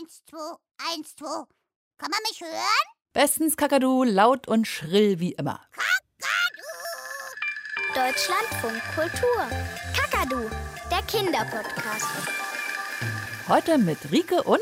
Eins, zwei, eins, zwei. Kann man mich hören? Bestens Kakadu, laut und schrill wie immer. Kakadu! Deutschlandfunk Kultur. Kakadu, der Kinderpodcast. Heute mit Rike und!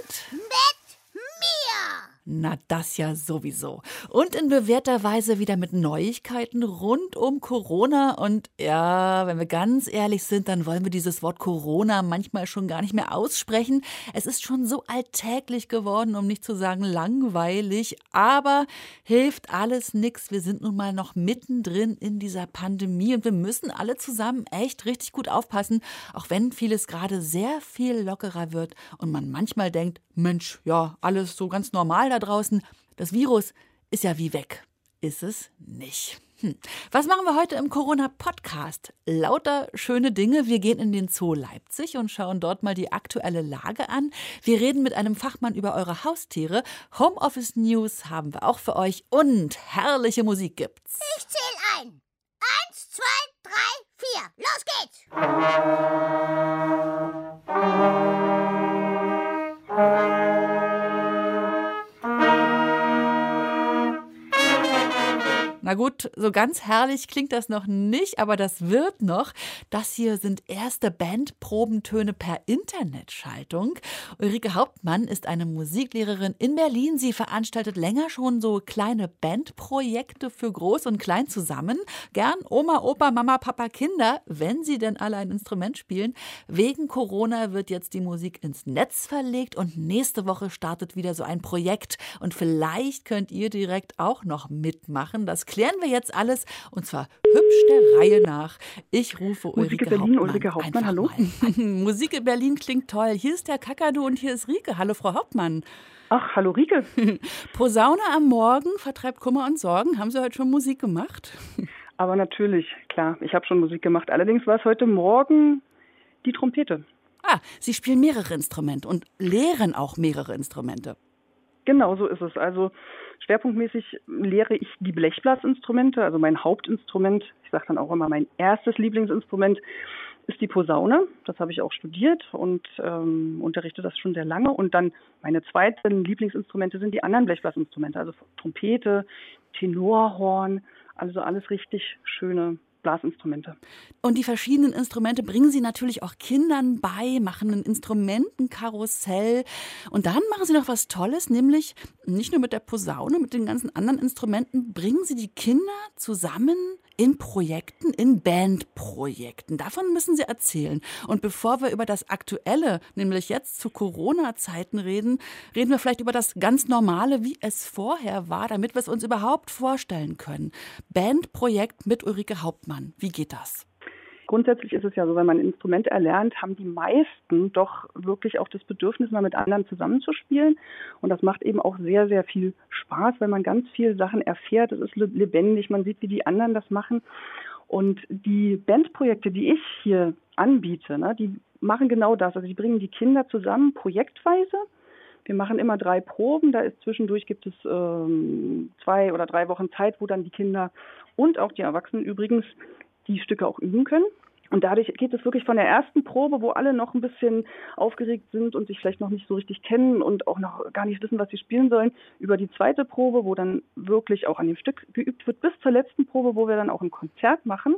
Na, das ja sowieso. Und in bewährter Weise wieder mit Neuigkeiten rund um Corona. Und ja, wenn wir ganz ehrlich sind, dann wollen wir dieses Wort Corona manchmal schon gar nicht mehr aussprechen. Es ist schon so alltäglich geworden, um nicht zu sagen langweilig. Aber hilft alles nix. Wir sind nun mal noch mittendrin in dieser Pandemie und wir müssen alle zusammen echt richtig gut aufpassen, auch wenn vieles gerade sehr viel lockerer wird und man manchmal denkt, Mensch, ja, alles so ganz normal da draußen. Das Virus ist ja wie weg. Ist es nicht. Hm. Was machen wir heute im Corona-Podcast? Lauter schöne Dinge. Wir gehen in den Zoo Leipzig und schauen dort mal die aktuelle Lage an. Wir reden mit einem Fachmann über eure Haustiere. Homeoffice News haben wir auch für euch und herrliche Musik gibt's. Ich zähl ein. Eins, zwei, drei, vier. Los geht's! Na gut, so ganz herrlich klingt das noch nicht, aber das wird noch. Das hier sind erste Bandprobentöne per Internetschaltung. Ulrike Hauptmann ist eine Musiklehrerin in Berlin. Sie veranstaltet länger schon so kleine Bandprojekte für Groß und Klein zusammen. Gern Oma, Opa, Mama, Papa, Kinder, wenn sie denn alle ein Instrument spielen. Wegen Corona wird jetzt die Musik ins Netz verlegt und nächste Woche startet wieder so ein Projekt. Und vielleicht könnt ihr direkt auch noch mitmachen. Das klären wir jetzt alles und zwar hübsch der Reihe nach. Ich rufe Ulrike Berlin, Hauptmann. Ulrike Hauptmann, hallo. Musik in Berlin klingt toll. Hier ist der Kakadu und hier ist Rike. Hallo, Frau Hauptmann. Ach, hallo Rike. Posaune am Morgen vertreibt Kummer und Sorgen. Haben Sie heute schon Musik gemacht? Aber natürlich, klar, ich habe schon Musik gemacht. Allerdings war es heute Morgen die Trompete. Ah, Sie spielen mehrere Instrumente und lehren auch mehrere Instrumente. Genau so ist es. Also schwerpunktmäßig lehre ich die Blechblasinstrumente, also mein Hauptinstrument. Ich sage dann auch immer, mein erstes Lieblingsinstrument ist die Posaune. Das habe ich auch studiert und ähm, unterrichte das schon sehr lange. Und dann meine zweiten Lieblingsinstrumente sind die anderen Blechblasinstrumente, also Trompete, Tenorhorn, also alles richtig schöne Blasinstrumente. Und die verschiedenen Instrumente bringen Sie natürlich auch Kindern bei, machen ein Instrumentenkarussell. Und dann machen Sie noch was Tolles, nämlich nicht nur mit der Posaune, mit den ganzen anderen Instrumenten, bringen Sie die Kinder zusammen in Projekten, in Bandprojekten. Davon müssen Sie erzählen. Und bevor wir über das Aktuelle, nämlich jetzt zu Corona-Zeiten reden, reden wir vielleicht über das ganz Normale, wie es vorher war, damit wir es uns überhaupt vorstellen können. Bandprojekt mit Ulrike Hauptmann. Wie geht das? Grundsätzlich ist es ja so, wenn man ein Instrument erlernt, haben die meisten doch wirklich auch das Bedürfnis, mal mit anderen zusammenzuspielen. Und das macht eben auch sehr, sehr viel Spaß, weil man ganz viele Sachen erfährt. Es ist lebendig, man sieht, wie die anderen das machen. Und die Bandprojekte, die ich hier anbiete, ne, die machen genau das. Also die bringen die Kinder zusammen projektweise. Wir machen immer drei Proben. Da ist zwischendurch gibt es ähm, zwei oder drei Wochen Zeit, wo dann die Kinder und auch die Erwachsenen übrigens die Stücke auch üben können. Und dadurch geht es wirklich von der ersten Probe, wo alle noch ein bisschen aufgeregt sind und sich vielleicht noch nicht so richtig kennen und auch noch gar nicht wissen, was sie spielen sollen, über die zweite Probe, wo dann wirklich auch an dem Stück geübt wird, bis zur letzten Probe, wo wir dann auch ein Konzert machen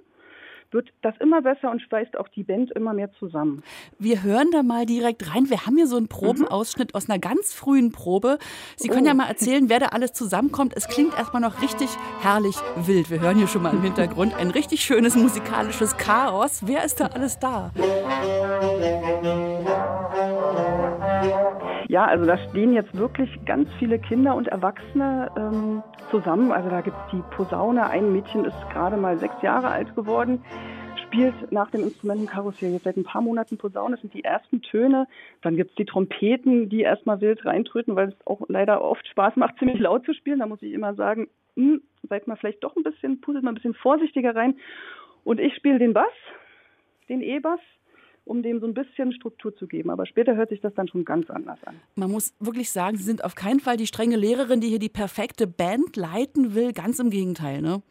wird das immer besser und schweißt auch die Band immer mehr zusammen. Wir hören da mal direkt rein. Wir haben hier so einen Probenausschnitt aus einer ganz frühen Probe. Sie können ja mal erzählen, wer da alles zusammenkommt. Es klingt erstmal noch richtig herrlich wild. Wir hören hier schon mal im Hintergrund ein richtig schönes musikalisches Chaos. Wer ist da alles da? Ja, also da stehen jetzt wirklich ganz viele Kinder und Erwachsene ähm, zusammen. Also da gibt es die Posaune. Ein Mädchen ist gerade mal sechs Jahre alt geworden, spielt nach dem Instrumentenkarussell jetzt seit ein paar Monaten Posaune. Das sind die ersten Töne. Dann gibt es die Trompeten, die erstmal wild reintröten, weil es auch leider oft Spaß macht, ziemlich laut zu spielen. Da muss ich immer sagen, hm, seid mal vielleicht doch ein bisschen, puzzelt mal ein bisschen vorsichtiger rein. Und ich spiele den Bass, den E-Bass um dem so ein bisschen Struktur zu geben. Aber später hört sich das dann schon ganz anders an. Man muss wirklich sagen, Sie sind auf keinen Fall die strenge Lehrerin, die hier die perfekte Band leiten will. Ganz im Gegenteil, ne?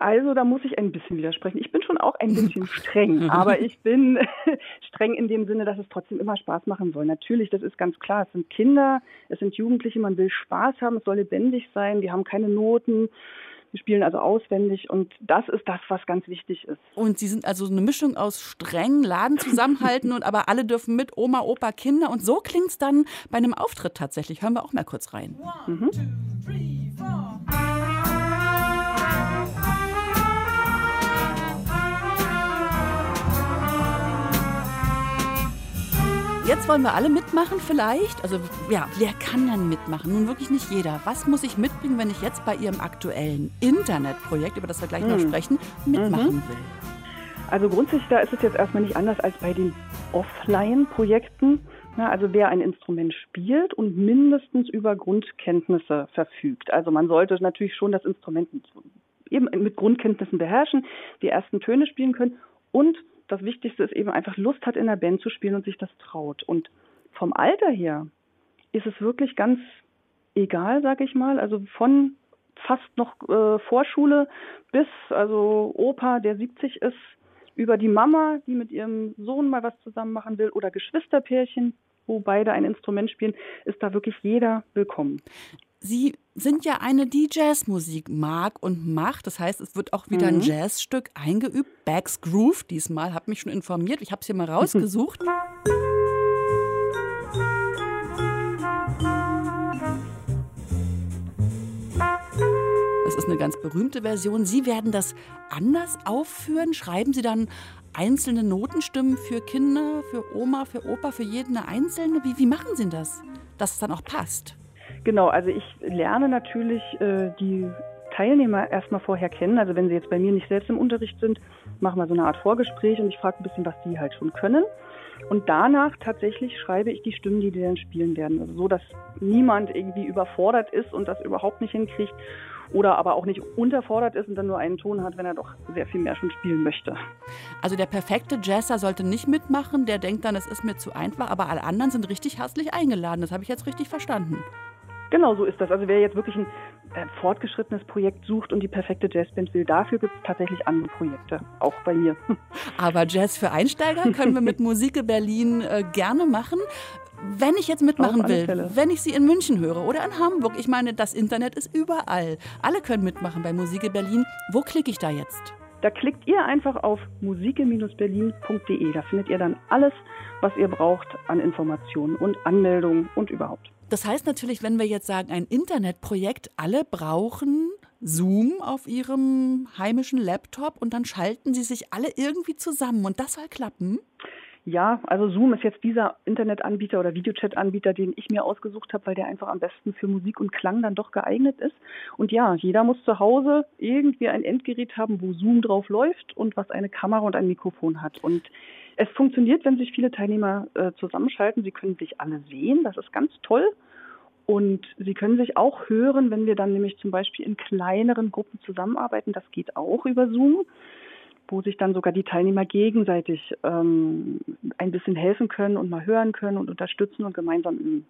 Also da muss ich ein bisschen widersprechen. Ich bin schon auch ein bisschen streng, aber ich bin streng in dem Sinne, dass es trotzdem immer Spaß machen soll. Natürlich, das ist ganz klar. Es sind Kinder, es sind Jugendliche, man will Spaß haben, es soll lebendig sein, die haben keine Noten. Die spielen also auswendig und das ist das, was ganz wichtig ist. Und Sie sind also eine Mischung aus streng, Laden zusammenhalten und aber alle dürfen mit, Oma, Opa, Kinder. Und so klingt es dann bei einem Auftritt tatsächlich. Hören wir auch mal kurz rein. One, two, three, Jetzt wollen wir alle mitmachen vielleicht. Also ja, wer kann dann mitmachen? Nun wirklich nicht jeder. Was muss ich mitbringen, wenn ich jetzt bei Ihrem aktuellen Internetprojekt, über das wir gleich noch hm. sprechen, mitmachen mhm. will? Also grundsätzlich, da ist es jetzt erstmal nicht anders als bei den Offline-Projekten. Ja, also wer ein Instrument spielt und mindestens über Grundkenntnisse verfügt. Also man sollte natürlich schon das Instrument eben mit Grundkenntnissen beherrschen, die ersten Töne spielen können und das Wichtigste ist eben einfach Lust hat, in der Band zu spielen und sich das traut. Und vom Alter her ist es wirklich ganz egal, sag ich mal. Also von fast noch äh, Vorschule bis also Opa, der 70 ist, über die Mama, die mit ihrem Sohn mal was zusammen machen will, oder Geschwisterpärchen, wo beide ein Instrument spielen, ist da wirklich jeder willkommen. Sie sind ja eine, die Jazzmusik mag und macht. Das heißt, es wird auch wieder mhm. ein Jazzstück eingeübt. Bags Groove diesmal, habe mich schon informiert. Ich habe es hier mal rausgesucht. Das ist eine ganz berühmte Version. Sie werden das anders aufführen. Schreiben Sie dann einzelne Notenstimmen für Kinder, für Oma, für Opa, für jeden eine einzelne? Wie, wie machen Sie das, dass es dann auch passt? Genau, also ich lerne natürlich äh, die Teilnehmer erstmal vorher kennen. Also wenn sie jetzt bei mir nicht selbst im Unterricht sind, machen wir so eine Art Vorgespräch und ich frage ein bisschen, was die halt schon können. Und danach tatsächlich schreibe ich die Stimmen, die die dann spielen werden. Also so, dass niemand irgendwie überfordert ist und das überhaupt nicht hinkriegt oder aber auch nicht unterfordert ist und dann nur einen Ton hat, wenn er doch sehr viel mehr schon spielen möchte. Also der perfekte Jazzer sollte nicht mitmachen, der denkt dann, es ist mir zu einfach, aber alle anderen sind richtig herzlich eingeladen. Das habe ich jetzt richtig verstanden. Genau so ist das. Also wer jetzt wirklich ein äh, fortgeschrittenes Projekt sucht und die perfekte Jazzband will, dafür gibt es tatsächlich andere Projekte, auch bei mir. Aber Jazz für Einsteiger können wir mit Musik Berlin äh, gerne machen. Wenn ich jetzt mitmachen will, Fälle. wenn ich sie in München höre oder in Hamburg, ich meine, das Internet ist überall. Alle können mitmachen bei Musik Berlin. Wo klicke ich da jetzt? Da klickt ihr einfach auf musike-berlin.de. Da findet ihr dann alles, was ihr braucht an Informationen und Anmeldungen und überhaupt. Das heißt natürlich, wenn wir jetzt sagen, ein Internetprojekt, alle brauchen Zoom auf ihrem heimischen Laptop und dann schalten sie sich alle irgendwie zusammen und das soll klappen? Ja, also Zoom ist jetzt dieser Internetanbieter oder Videochat-Anbieter, den ich mir ausgesucht habe, weil der einfach am besten für Musik und Klang dann doch geeignet ist. Und ja, jeder muss zu Hause irgendwie ein Endgerät haben, wo Zoom drauf läuft und was eine Kamera und ein Mikrofon hat. Und es funktioniert, wenn sich viele Teilnehmer äh, zusammenschalten. Sie können sich alle sehen, das ist ganz toll. Und sie können sich auch hören, wenn wir dann nämlich zum Beispiel in kleineren Gruppen zusammenarbeiten. Das geht auch über Zoom, wo sich dann sogar die Teilnehmer gegenseitig ähm, ein bisschen helfen können und mal hören können und unterstützen und gemeinsam üben.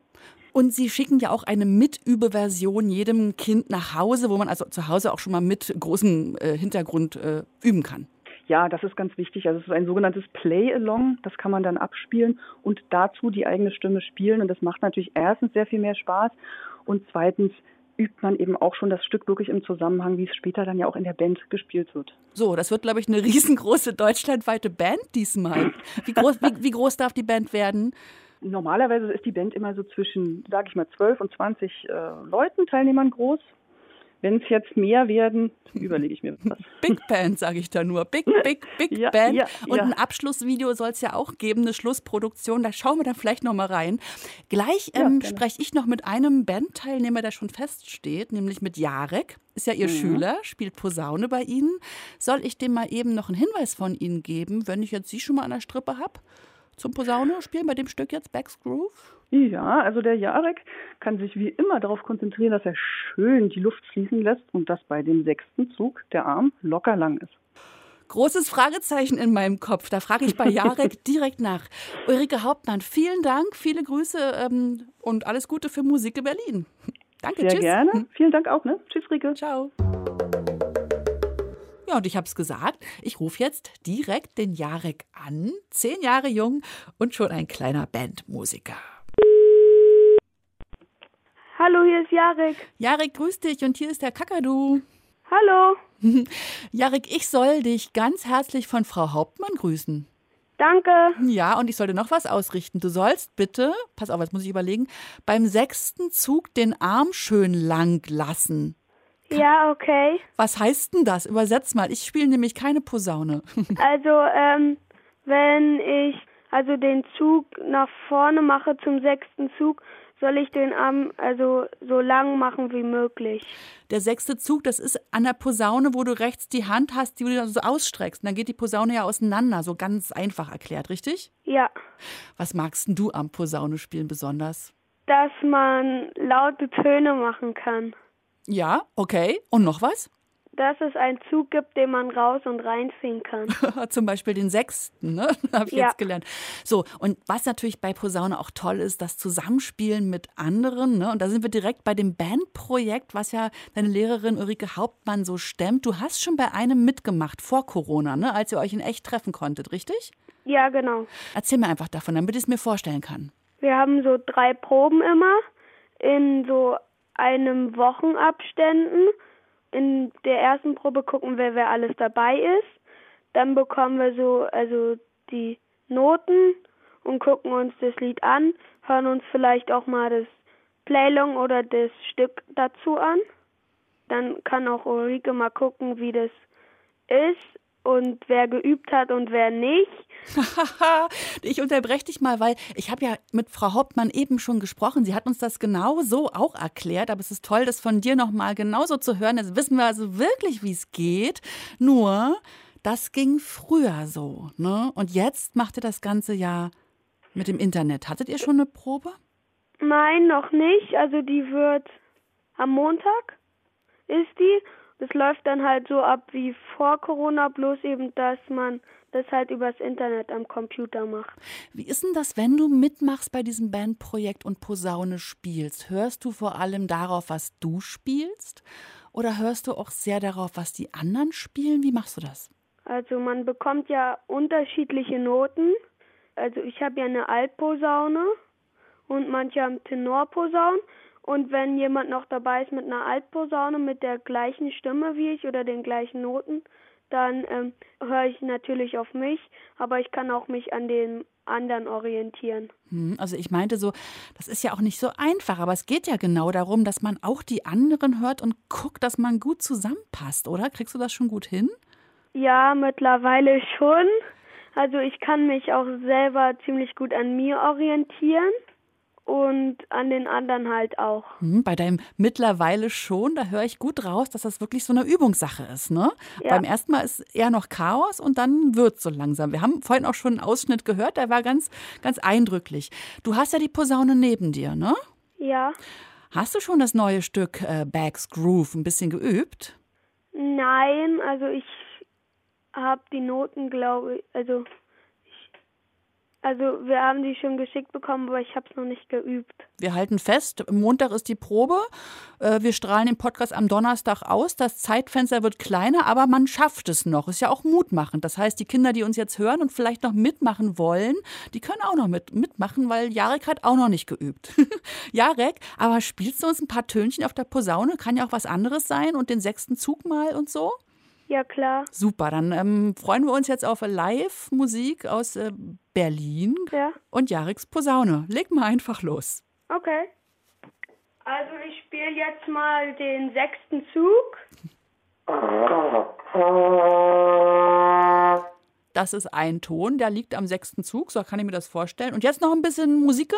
Und Sie schicken ja auch eine Mitübeversion jedem Kind nach Hause, wo man also zu Hause auch schon mal mit großem äh, Hintergrund äh, üben kann. Ja, das ist ganz wichtig. Also es ist ein sogenanntes Play-Along, das kann man dann abspielen und dazu die eigene Stimme spielen. Und das macht natürlich erstens sehr viel mehr Spaß und zweitens übt man eben auch schon das Stück wirklich im Zusammenhang, wie es später dann ja auch in der Band gespielt wird. So, das wird, glaube ich, eine riesengroße deutschlandweite Band diesmal. Wie groß, wie, wie groß darf die Band werden? Normalerweise ist die Band immer so zwischen, sage ich mal, 12 und 20 äh, Leuten, Teilnehmern groß. Wenn es jetzt mehr werden, überlege ich mir was. Big Band, sage ich da nur. Big, big, big ja, Band. Ja, Und ja. ein Abschlussvideo soll es ja auch geben, eine Schlussproduktion. Da schauen wir dann vielleicht noch mal rein. Gleich ähm, spreche ich noch mit einem Bandteilnehmer, der schon feststeht, nämlich mit Jarek. Ist ja Ihr mhm. Schüler, spielt Posaune bei Ihnen. Soll ich dem mal eben noch einen Hinweis von Ihnen geben, wenn ich jetzt Sie schon mal an der Strippe habe? Zum Posaune spielen bei dem Stück jetzt Back's Groove? Ja, also der Jarek kann sich wie immer darauf konzentrieren, dass er schön die Luft fließen lässt und dass bei dem sechsten Zug der Arm locker lang ist. Großes Fragezeichen in meinem Kopf. Da frage ich bei Jarek direkt nach. Ulrike Hauptmann, vielen Dank, viele Grüße ähm, und alles Gute für Musik in Berlin. Danke, Sehr tschüss. gerne. Vielen Dank auch. Ne? Tschüss, Rike. Ciao. Ja, und ich habe es gesagt, ich rufe jetzt direkt den Jarek an, zehn Jahre jung und schon ein kleiner Bandmusiker. Hallo, hier ist Jarek. Jarek, grüß dich und hier ist der Kakadu. Hallo. Jarek, ich soll dich ganz herzlich von Frau Hauptmann grüßen. Danke. Ja, und ich sollte noch was ausrichten. Du sollst bitte, pass auf, jetzt muss ich überlegen, beim sechsten Zug den Arm schön lang lassen. Ja, okay. Was heißt denn das? Übersetz mal. Ich spiele nämlich keine Posaune. Also, ähm, wenn ich also den Zug nach vorne mache zum sechsten Zug, soll ich den Arm also so lang machen wie möglich. Der sechste Zug, das ist an der Posaune, wo du rechts die Hand hast, die du dann so ausstreckst. Und dann geht die Posaune ja auseinander, so ganz einfach erklärt, richtig? Ja, Was magst denn du am Posaune spielen besonders? dass man laute Töne machen kann. Ja, okay. Und noch was? Dass es einen Zug gibt, den man raus und reinziehen kann. Zum Beispiel den sechsten, ne? Habe ich Ja. jetzt gelernt. So, und was natürlich bei Posaune auch toll ist, das Zusammenspielen mit anderen, ne? Und da sind wir direkt bei dem Bandprojekt, was ja deine Lehrerin Ulrike Hauptmann so stemmt. Du hast schon bei einem mitgemacht vor Corona, ne? Als ihr euch in echt treffen konntet, richtig? Ja, genau. Erzähl mir einfach davon, damit ich es mir vorstellen kann. Wir haben so drei Proben immer in so einem Wochenabständen. In der ersten Probe gucken wir, wer alles dabei ist. Dann bekommen wir so also die Noten und gucken uns das Lied an, hören uns vielleicht auch mal das Playlong oder das Stück dazu an. Dann kann auch Ulrike mal gucken, wie das ist und wer geübt hat und wer nicht. ich unterbreche dich mal, weil ich habe ja mit Frau Hauptmann eben schon gesprochen. Sie hat uns das genau so auch erklärt, aber es ist toll, das von dir nochmal genauso zu hören. Jetzt wissen wir also wirklich, wie es geht. Nur, das ging früher so. Ne? Und jetzt macht ihr das Ganze ja mit dem Internet. Hattet ihr schon eine Probe? Nein, noch nicht. Also die wird am Montag ist die. Das läuft dann halt so ab wie vor Corona, bloß eben, dass man das halt übers Internet am Computer macht. Wie ist denn das, wenn du mitmachst bei diesem Bandprojekt und Posaune spielst? Hörst du vor allem darauf, was du spielst? Oder hörst du auch sehr darauf, was die anderen spielen? Wie machst du das? Also man bekommt ja unterschiedliche Noten. Also ich habe ja eine Altposaune und manche haben Tenorposaunen. Und wenn jemand noch dabei ist mit einer Altposaune mit der gleichen Stimme wie ich oder den gleichen Noten, dann ähm, höre ich natürlich auf mich, aber ich kann auch mich an den anderen orientieren. Hm, Also ich meinte so, das ist ja auch nicht so einfach, aber es geht ja genau darum, dass man auch die anderen hört und guckt, dass man gut zusammenpasst, oder? Kriegst du das schon gut hin? Ja, mittlerweile schon. Also ich kann mich auch selber ziemlich gut an mir orientieren und an den anderen halt auch. Hm, bei deinem mittlerweile schon, da höre ich gut raus, dass das wirklich so eine Übungssache ist, ne? Ja. Beim ersten Mal ist eher noch Chaos und dann wird so langsam. Wir haben vorhin auch schon einen Ausschnitt gehört, der war ganz, ganz eindrücklich. Du hast ja die Posaune neben dir, ne? Ja. Hast du schon das neue Stück äh, Bags Groove ein bisschen geübt? Nein, also ich habe die Noten, glaube ich, also also wir haben die schon geschickt bekommen, aber ich habe es noch nicht geübt. Wir halten fest, Montag ist die Probe. Äh, Wir strahlen den Podcast am Donnerstag aus. Das Zeitfenster wird kleiner, aber man schafft es noch. Ist ja auch mutmachend. Das heißt, die Kinder, die uns jetzt hören und vielleicht noch mitmachen wollen, die können auch noch mit, mitmachen, weil Jarek hat auch noch nicht geübt. Jarek, aber spielst du uns ein paar Tönchen auf der Posaune? Kann ja auch was anderes sein und den sechsten Zug mal und so? Ja, klar. Super, dann ähm, freuen wir uns jetzt auf Live-Musik aus äh, Berlin Ja. und Jareks Posaune. Leg mal einfach los. Okay. Also ich spiele jetzt mal den sechsten Zug. Das ist ein Ton, der liegt am sechsten Zug, so kann ich mir das vorstellen. Und jetzt noch ein bisschen Musik?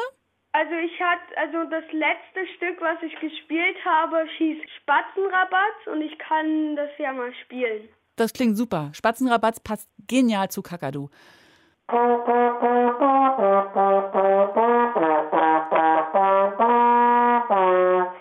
Also ich hatte, also das letzte Stück, was ich gespielt habe, hieß Spatzenrabatz und ich kann das ja mal spielen. Das klingt super. Spatzenrabatz passt genial zu Kakadu.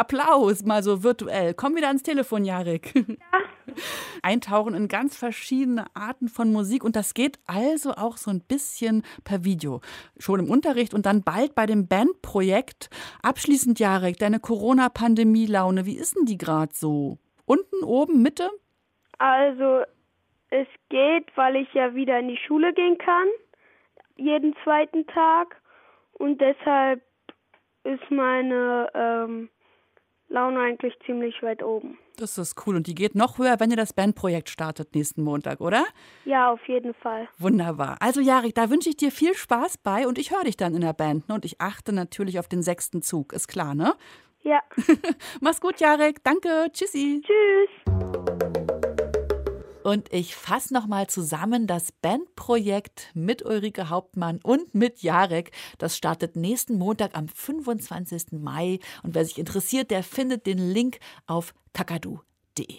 Applaus, mal so virtuell. Komm wieder ans Telefon, Jarek. Eintauchen in ganz verschiedene Arten von Musik und das geht also auch so ein bisschen per Video. Schon im Unterricht und dann bald bei dem Bandprojekt. Abschließend, Jarek, deine Corona-Pandemie-Laune, wie ist denn die gerade so? Unten, oben, Mitte? Also es geht, weil ich ja wieder in die Schule gehen kann, jeden zweiten Tag. Und deshalb ist meine ähm, Laune eigentlich ziemlich weit oben. Das ist cool. Und die geht noch höher, wenn ihr das Bandprojekt startet nächsten Montag, oder? Ja, auf jeden Fall. Wunderbar. Also, Jarek, da wünsche ich dir viel Spaß bei und ich höre dich dann in der Band. Ne? Und ich achte natürlich auf den sechsten Zug. Ist klar, ne? Ja. Mach's gut, Jarek. Danke. Tschüssi. Tschüss. Und ich fasse nochmal zusammen das Bandprojekt mit Ulrike Hauptmann und mit Jarek. Das startet nächsten Montag am 25. Mai. Und wer sich interessiert, der findet den Link auf kakadu.de.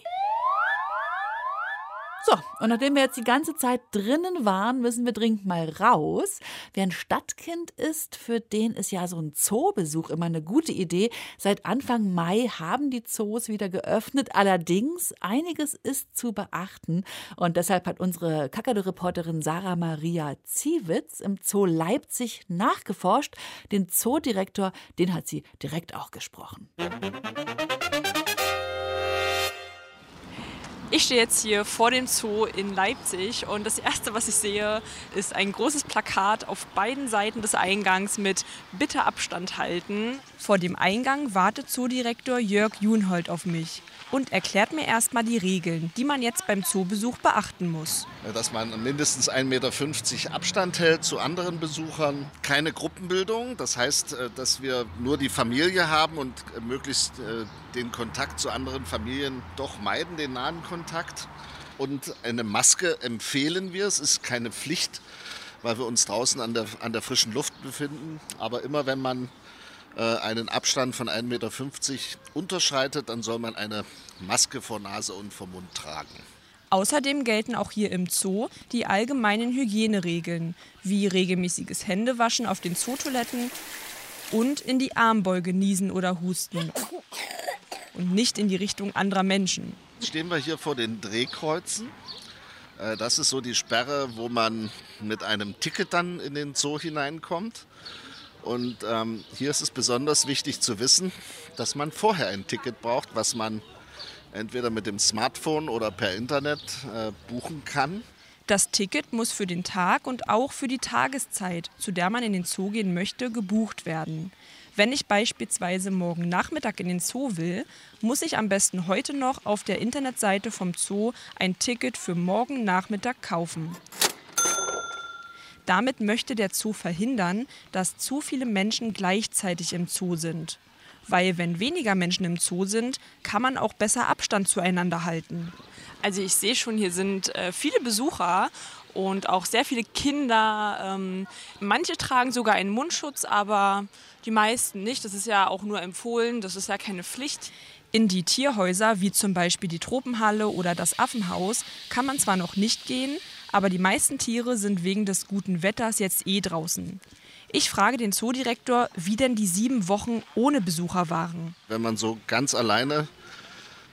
So, und nachdem wir jetzt die ganze Zeit drinnen waren, müssen wir dringend mal raus. Wer ein Stadtkind ist, für den ist ja so ein Zoobesuch immer eine gute Idee. Seit Anfang Mai haben die Zoos wieder geöffnet. Allerdings, einiges ist zu beachten. Und deshalb hat unsere Kakadu-Reporterin Sarah Maria Ziewitz im Zoo Leipzig nachgeforscht. Den Zoodirektor, den hat sie direkt auch gesprochen. Ich stehe jetzt hier vor dem Zoo in Leipzig und das erste, was ich sehe, ist ein großes Plakat auf beiden Seiten des Eingangs mit Bitte Abstand halten. Vor dem Eingang wartet Zoodirektor Jörg Junhold auf mich und erklärt mir erstmal die Regeln, die man jetzt beim Zoobesuch beachten muss. Dass man mindestens 1,50 Meter Abstand hält zu anderen Besuchern. Keine Gruppenbildung, das heißt, äh, dass wir nur die Familie haben und äh, möglichst äh, den Kontakt zu anderen Familien doch meiden, den nahen Kontakt. Und eine Maske empfehlen wir, es ist keine Pflicht, weil wir uns draußen an der, an der frischen Luft befinden. Aber immer wenn man einen Abstand von 1,50 Meter unterschreitet, dann soll man eine Maske vor Nase und vor Mund tragen. Außerdem gelten auch hier im Zoo die allgemeinen Hygieneregeln, wie regelmäßiges Händewaschen auf den Zootoiletten und in die Armbeuge niesen oder husten und nicht in die Richtung anderer Menschen. Jetzt stehen wir hier vor den Drehkreuzen. Äh, das ist so die Sperre, wo man mit einem Ticket dann in den Zoo hineinkommt. Und ähm, hier ist es besonders wichtig zu wissen, dass man vorher ein Ticket braucht, was man entweder mit dem Smartphone oder per Internet äh, buchen kann. Das Ticket muss für den Tag und auch für die Tageszeit, zu der man in den Zoo gehen möchte, gebucht werden. Wenn ich beispielsweise morgen Nachmittag in den Zoo will, muss ich am besten heute noch auf der Internetseite vom Zoo ein Ticket für morgen Nachmittag kaufen. Damit möchte der Zoo verhindern, dass zu viele Menschen gleichzeitig im Zoo sind. Weil wenn weniger Menschen im Zoo sind, kann man auch besser Abstand zueinander halten. Also ich sehe schon, hier sind äh, viele Besucher und auch sehr viele Kinder. Ähm, manche tragen sogar einen Mundschutz, aber die meisten nicht. Das ist ja auch nur empfohlen, das ist ja keine Pflicht. In die Tierhäuser, wie zum Beispiel die Tropenhalle oder das Affenhaus, kann man zwar noch nicht gehen, aber die meisten Tiere sind wegen des guten Wetters jetzt eh draußen. Ich frage den Zoodirektor, wie denn die sieben Wochen ohne Besucher waren. Wenn man so ganz alleine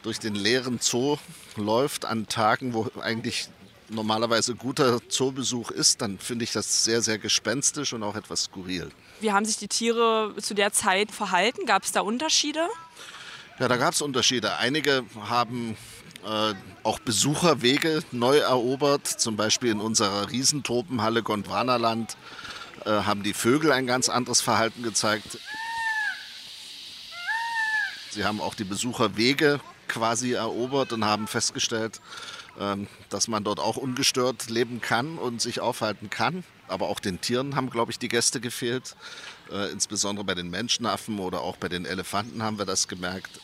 durch den leeren Zoo läuft an Tagen, wo eigentlich normalerweise guter Zoobesuch ist, dann finde ich das sehr, sehr gespenstisch und auch etwas skurril. Wie haben sich die Tiere zu der Zeit verhalten? Gab es da Unterschiede? Ja, da gab es Unterschiede. Einige haben äh, auch Besucherwege neu erobert, zum Beispiel in unserer Riesentropenhalle Gondwanaland äh, haben die Vögel ein ganz anderes Verhalten gezeigt. Sie haben auch die Besucherwege quasi erobert und haben festgestellt, ähm, dass man dort auch ungestört leben kann und sich aufhalten kann. Aber auch den Tieren haben, glaube ich, die Gäste gefehlt. Äh, insbesondere bei den Menschenaffen oder auch bei den Elefanten haben wir das gemerkt.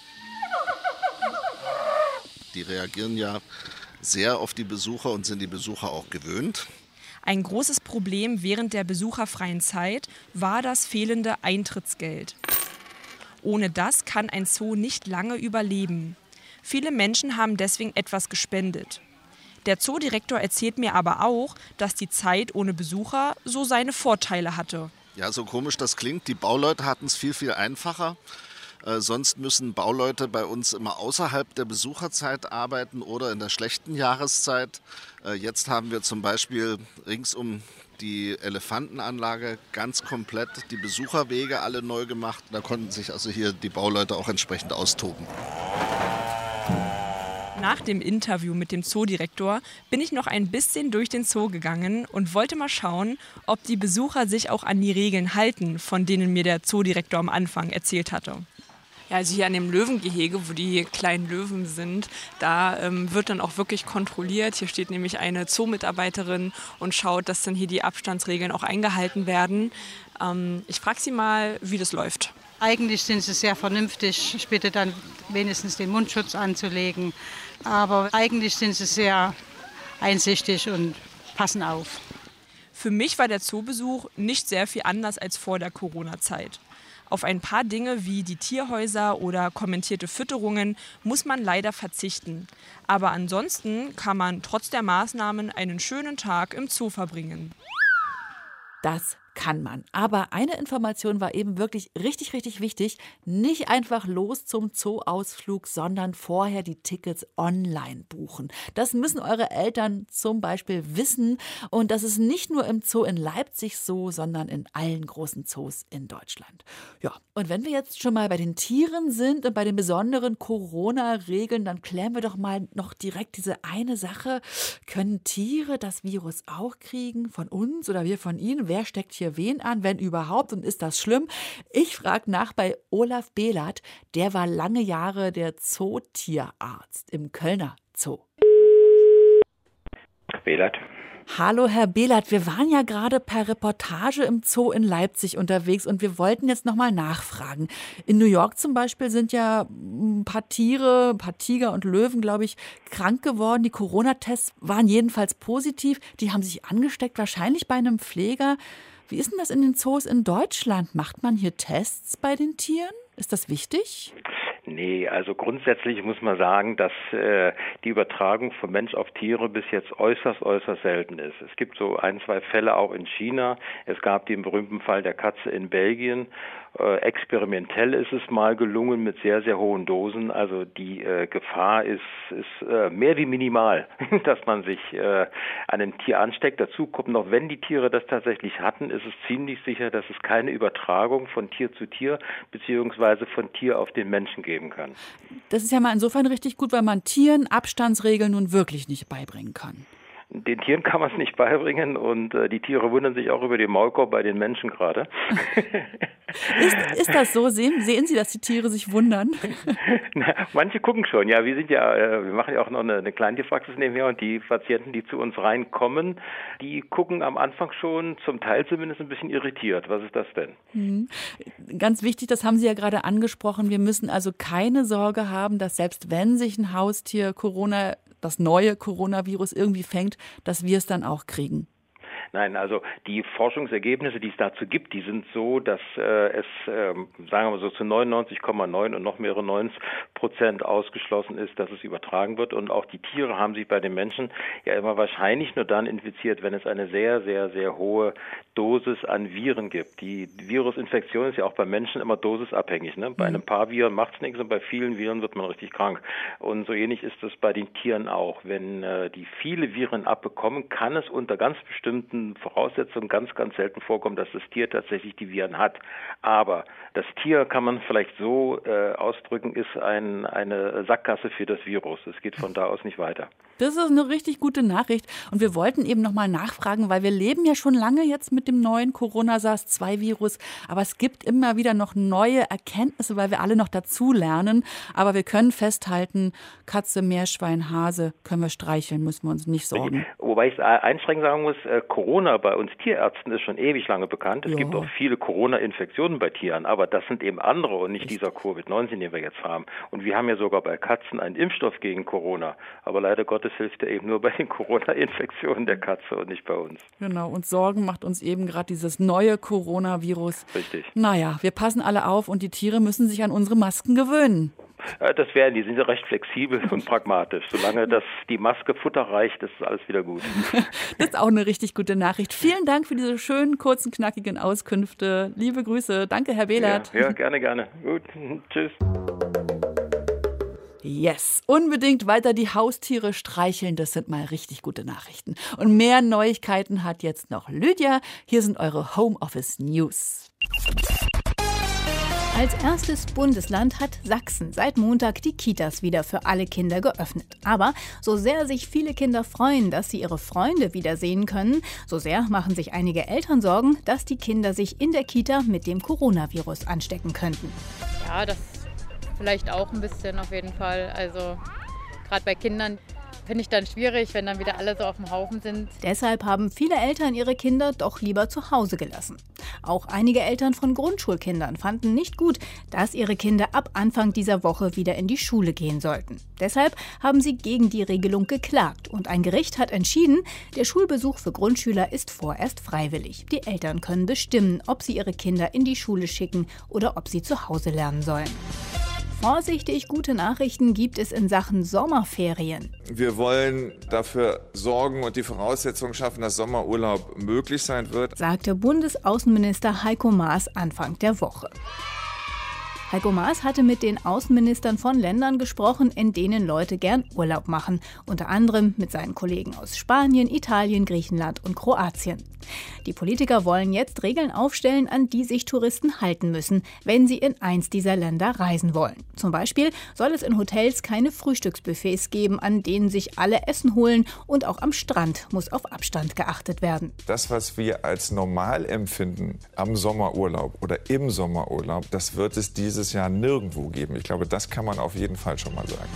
Die reagieren ja sehr auf die Besucher und sind die Besucher auch gewöhnt. Ein großes Problem während der besucherfreien Zeit war das fehlende Eintrittsgeld. Ohne das kann ein Zoo nicht lange überleben. Viele Menschen haben deswegen etwas gespendet. Der Zoodirektor erzählt mir aber auch, dass die Zeit ohne Besucher so seine Vorteile hatte. Ja, so komisch das klingt, die Bauleute hatten es viel, viel einfacher. Äh, sonst müssen Bauleute bei uns immer außerhalb der Besucherzeit arbeiten oder in der schlechten Jahreszeit. Äh, jetzt haben wir zum Beispiel rings um die Elefantenanlage ganz komplett, die Besucherwege alle neu gemacht. Da konnten sich also hier die Bauleute auch entsprechend austoben. Nach dem Interview mit dem Zoodirektor bin ich noch ein bisschen durch den Zoo gegangen und wollte mal schauen, ob die Besucher sich auch an die Regeln halten, von denen mir der Zoodirektor am Anfang erzählt hatte. Ja, also hier an dem Löwengehege, wo die kleinen Löwen sind, da ähm, wird dann auch wirklich kontrolliert. Hier steht nämlich eine Zoomitarbeiterin und schaut, dass dann hier die Abstandsregeln auch eingehalten werden. Ähm, ich frage sie mal, wie das läuft. Eigentlich sind sie sehr vernünftig. Ich bitte dann wenigstens den Mundschutz anzulegen. Aber eigentlich sind sie sehr einsichtig und passen auf. Für mich war der Zoobesuch nicht sehr viel anders als vor der Corona-Zeit. Auf ein paar Dinge wie die Tierhäuser oder kommentierte Fütterungen muss man leider verzichten. Aber ansonsten kann man trotz der Maßnahmen einen schönen Tag im Zoo verbringen. Das kann man. Aber eine Information war eben wirklich richtig, richtig wichtig. Nicht einfach los zum Zoo-Ausflug, sondern vorher die Tickets online buchen. Das müssen eure Eltern zum Beispiel wissen. Und das ist nicht nur im Zoo in Leipzig so, sondern in allen großen Zoos in Deutschland. Ja, und wenn wir jetzt schon mal bei den Tieren sind und bei den besonderen Corona-Regeln, dann klären wir doch mal noch direkt diese eine Sache. Können Tiere das Virus auch kriegen? Von uns oder wir von ihnen? Wer steckt hier hier wen an, wenn überhaupt, und ist das schlimm? Ich frage nach bei Olaf Behlert, der war lange Jahre der Zootierarzt im Kölner Zoo. Behlert. Hallo, Herr Behlert. Wir waren ja gerade per Reportage im Zoo in Leipzig unterwegs und wir wollten jetzt nochmal nachfragen. In New York zum Beispiel sind ja ein paar Tiere, ein paar Tiger und Löwen, glaube ich, krank geworden. Die Corona-Tests waren jedenfalls positiv. Die haben sich angesteckt, wahrscheinlich bei einem Pfleger. Wie ist denn das in den Zoos in Deutschland? Macht man hier Tests bei den Tieren? Ist das wichtig? Nee, also grundsätzlich muss man sagen, dass äh, die Übertragung von Mensch auf Tiere bis jetzt äußerst, äußerst selten ist. Es gibt so ein, zwei Fälle auch in China. Es gab den berühmten Fall der Katze in Belgien. Äh, experimentell ist es mal gelungen mit sehr, sehr hohen Dosen. Also die äh, Gefahr ist, ist äh, mehr wie minimal, dass man sich äh, an einem Tier ansteckt. Dazu kommt noch, wenn die Tiere das tatsächlich hatten, ist es ziemlich sicher, dass es keine Übertragung von Tier zu Tier beziehungsweise von Tier auf den Menschen geben kann. Das ist ja mal insofern richtig gut, weil man Tieren Abstandsregeln nun wirklich nicht beibringen kann den Tieren kann man es nicht beibringen und äh, die Tiere wundern sich auch über den Maulkorb bei den Menschen gerade. ist, ist das so? Sehen, sehen Sie, dass die Tiere sich wundern? Na, manche gucken schon. Ja, wir sind ja, äh, wir machen ja auch noch eine, eine Kleintierpraxis nebenher und die Patienten, die zu uns reinkommen, die gucken am Anfang schon, zum Teil zumindest ein bisschen irritiert. Was ist das denn? Mhm. Ganz wichtig, das haben Sie ja gerade angesprochen. Wir müssen also keine Sorge haben, dass selbst wenn sich ein Haustier Corona das neue Coronavirus irgendwie fängt, dass wir es dann auch kriegen. Nein, also die Forschungsergebnisse, die es dazu gibt, die sind so, dass äh, es, äh, sagen wir so, zu 99,9 und noch mehrere 90 Prozent ausgeschlossen ist, dass es übertragen wird. Und auch die Tiere haben sich bei den Menschen ja immer wahrscheinlich nur dann infiziert, wenn es eine sehr, sehr, sehr hohe Dosis an Viren gibt. Die Virusinfektion ist ja auch bei Menschen immer dosisabhängig. Ne? Bei mhm. einem paar Viren macht es nichts und bei vielen Viren wird man richtig krank. Und so ähnlich ist es bei den Tieren auch. Wenn äh, die viele Viren abbekommen, kann es unter ganz bestimmten Voraussetzungen ganz, ganz selten vorkommt, dass das Tier tatsächlich die Viren hat. Aber das Tier kann man vielleicht so äh, ausdrücken, ist ein, eine Sackgasse für das Virus. Es geht von da aus nicht weiter. Das ist eine richtig gute Nachricht. Und wir wollten eben nochmal nachfragen, weil wir leben ja schon lange jetzt mit dem neuen Corona-SARS-2-Virus. Aber es gibt immer wieder noch neue Erkenntnisse, weil wir alle noch dazu lernen. Aber wir können festhalten, Katze, Meerschwein, Hase können wir streicheln, müssen wir uns nicht sorgen. Wobei ich einschränkend sagen muss, äh, Corona bei uns Tierärzten ist schon ewig lange bekannt. Es ja. gibt auch viele Corona-Infektionen bei Tieren. Aber das sind eben andere und nicht dieser Covid-19, den wir jetzt haben. Und wir haben ja sogar bei Katzen einen Impfstoff gegen Corona. Aber leider Gottes hilft er eben nur bei den Corona-Infektionen der Katze und nicht bei uns. Genau, und Sorgen macht uns eben gerade dieses neue Coronavirus. Richtig. Naja, wir passen alle auf und die Tiere müssen sich an unsere Masken gewöhnen. Äh, das werden die, sind ja recht flexibel und pragmatisch. Solange das die Maske Futter reicht, ist alles wieder gut. das ist auch eine richtig gute Nachricht. Vielen Dank für diese schönen, kurzen, knackigen Auskünfte. Liebe Grüße. Danke, Herr Behlert. Ja, ja gerne, gerne. Gut, tschüss. Yes, unbedingt weiter die Haustiere streicheln, das sind mal richtig gute Nachrichten. Und mehr Neuigkeiten hat jetzt noch Lydia. Hier sind eure Homeoffice News. Als erstes Bundesland hat Sachsen seit Montag die Kitas wieder für alle Kinder geöffnet. Aber so sehr sich viele Kinder freuen, dass sie ihre Freunde wiedersehen können, so sehr machen sich einige Eltern Sorgen, dass die Kinder sich in der Kita mit dem Coronavirus anstecken könnten. Ja, das vielleicht auch ein bisschen auf jeden Fall. Also gerade bei Kindern finde ich dann schwierig, wenn dann wieder alle so auf dem Haufen sind. Deshalb haben viele Eltern ihre Kinder doch lieber zu Hause gelassen. Auch einige Eltern von Grundschulkindern fanden nicht gut, dass ihre Kinder ab Anfang dieser Woche wieder in die Schule gehen sollten. Deshalb haben sie gegen die Regelung geklagt und ein Gericht hat entschieden, der Schulbesuch für Grundschüler ist vorerst freiwillig. Die Eltern können bestimmen, ob sie ihre Kinder in die Schule schicken oder ob sie zu Hause lernen sollen. Vorsichtig gute Nachrichten gibt es in Sachen Sommerferien. Wir wollen dafür sorgen und die Voraussetzungen schaffen, dass Sommerurlaub möglich sein wird, sagte Bundesaußenminister Heiko Maas Anfang der Woche. Heiko Maas hatte mit den Außenministern von Ländern gesprochen, in denen Leute gern Urlaub machen, unter anderem mit seinen Kollegen aus Spanien, Italien, Griechenland und Kroatien. Die Politiker wollen jetzt Regeln aufstellen, an die sich Touristen halten müssen, wenn sie in eins dieser Länder reisen wollen. Zum Beispiel soll es in Hotels keine Frühstücksbuffets geben, an denen sich alle Essen holen und auch am Strand muss auf Abstand geachtet werden. Das, was wir als normal empfinden am Sommerurlaub oder im Sommerurlaub, das wird es dieses Jahr nirgendwo geben. Ich glaube, das kann man auf jeden Fall schon mal sagen.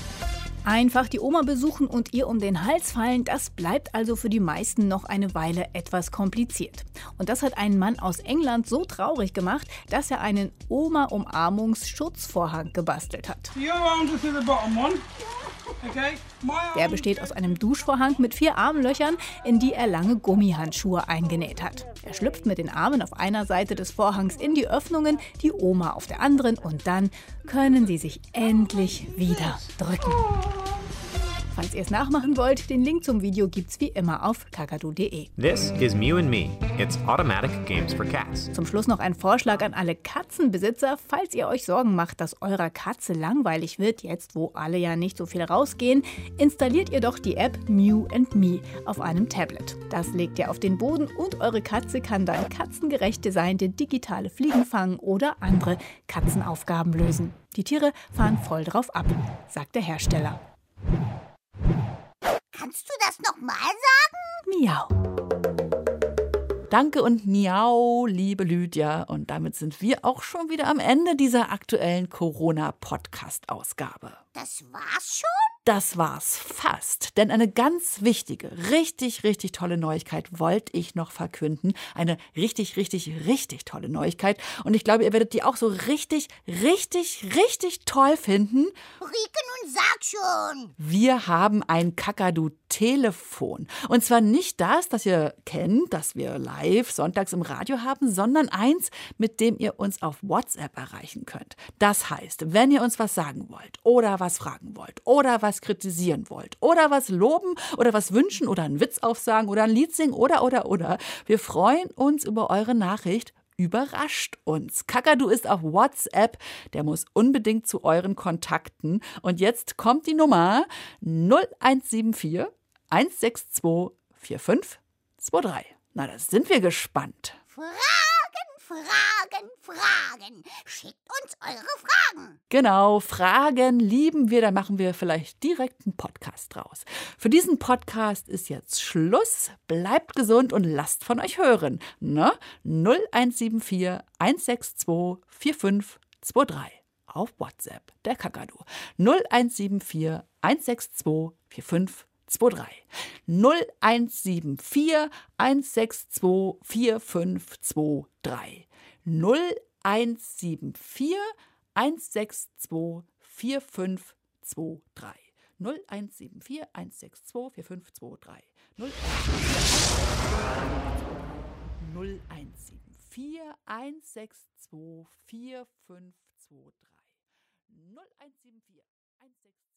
Einfach die Oma besuchen und ihr um den Hals fallen, das bleibt also für die meisten noch eine Weile etwas kompliziert. Und das hat einen Mann aus England so traurig gemacht, dass er einen Oma-Umarmungs-Schutzvorhang gebastelt hat. Der besteht aus einem Duschvorhang mit vier Armlöchern, in die er lange Gummihandschuhe eingenäht hat. Er schlüpft mit den Armen auf einer Seite des Vorhangs in die Öffnungen, die Oma auf der anderen und dann können sie sich endlich wieder drücken. Falls ihr es nachmachen wollt, den Link zum Video gibt's wie immer auf kakadu.de. This is Mew and Me. It's automatic games for cats. Zum Schluss noch ein Vorschlag an alle Katzenbesitzer, falls ihr euch Sorgen macht, dass eurer Katze langweilig wird, jetzt wo alle ja nicht so viel rausgehen, installiert ihr doch die App Mew and Me auf einem Tablet. Das legt ihr auf den Boden und eure Katze kann dann katzengerecht designte digitale Fliegen fangen oder andere Katzenaufgaben lösen. Die Tiere fahren voll drauf ab, sagt der Hersteller. Kannst du das nochmal sagen? Miau. Danke und miau, liebe Lydia. Und damit sind wir auch schon wieder am Ende dieser aktuellen Corona-Podcast-Ausgabe. Das war's schon? Das war's fast. Denn eine ganz wichtige, richtig, richtig tolle Neuigkeit wollte ich noch verkünden. Eine richtig, richtig, richtig tolle Neuigkeit. Und ich glaube, ihr werdet die auch so richtig, richtig, richtig toll finden. Rike, nun sag schon. Wir haben ein Kakadu-Telefon. Und zwar nicht das, das ihr kennt, das wir live sonntags im Radio haben, sondern eins, mit dem ihr uns auf WhatsApp erreichen könnt. Das heißt, wenn ihr uns was sagen wollt oder was fragen wollt oder was kritisieren wollt oder was loben oder was wünschen oder einen Witz aufsagen oder ein Lied singen oder oder oder, wir freuen uns über eure Nachricht überrascht uns. Kakadu ist auf WhatsApp, der muss unbedingt zu euren Kontakten. Und jetzt kommt die Nummer 0174 162 4523. Na, da sind wir gespannt. Fragen, Fragen, Fragen. Schickt uns eure Fragen. Genau, Fragen lieben wir, da machen wir vielleicht direkt einen Podcast draus. Für diesen Podcast ist jetzt Schluss. Bleibt gesund und lasst von euch hören. Ne? 0174 162 4523 auf WhatsApp, der Kakadu. 0174 162 4523. 23. 0174 162 4523. 0174 162 4523. 0174 162 4523. 0174 162 4523. 0174 162 45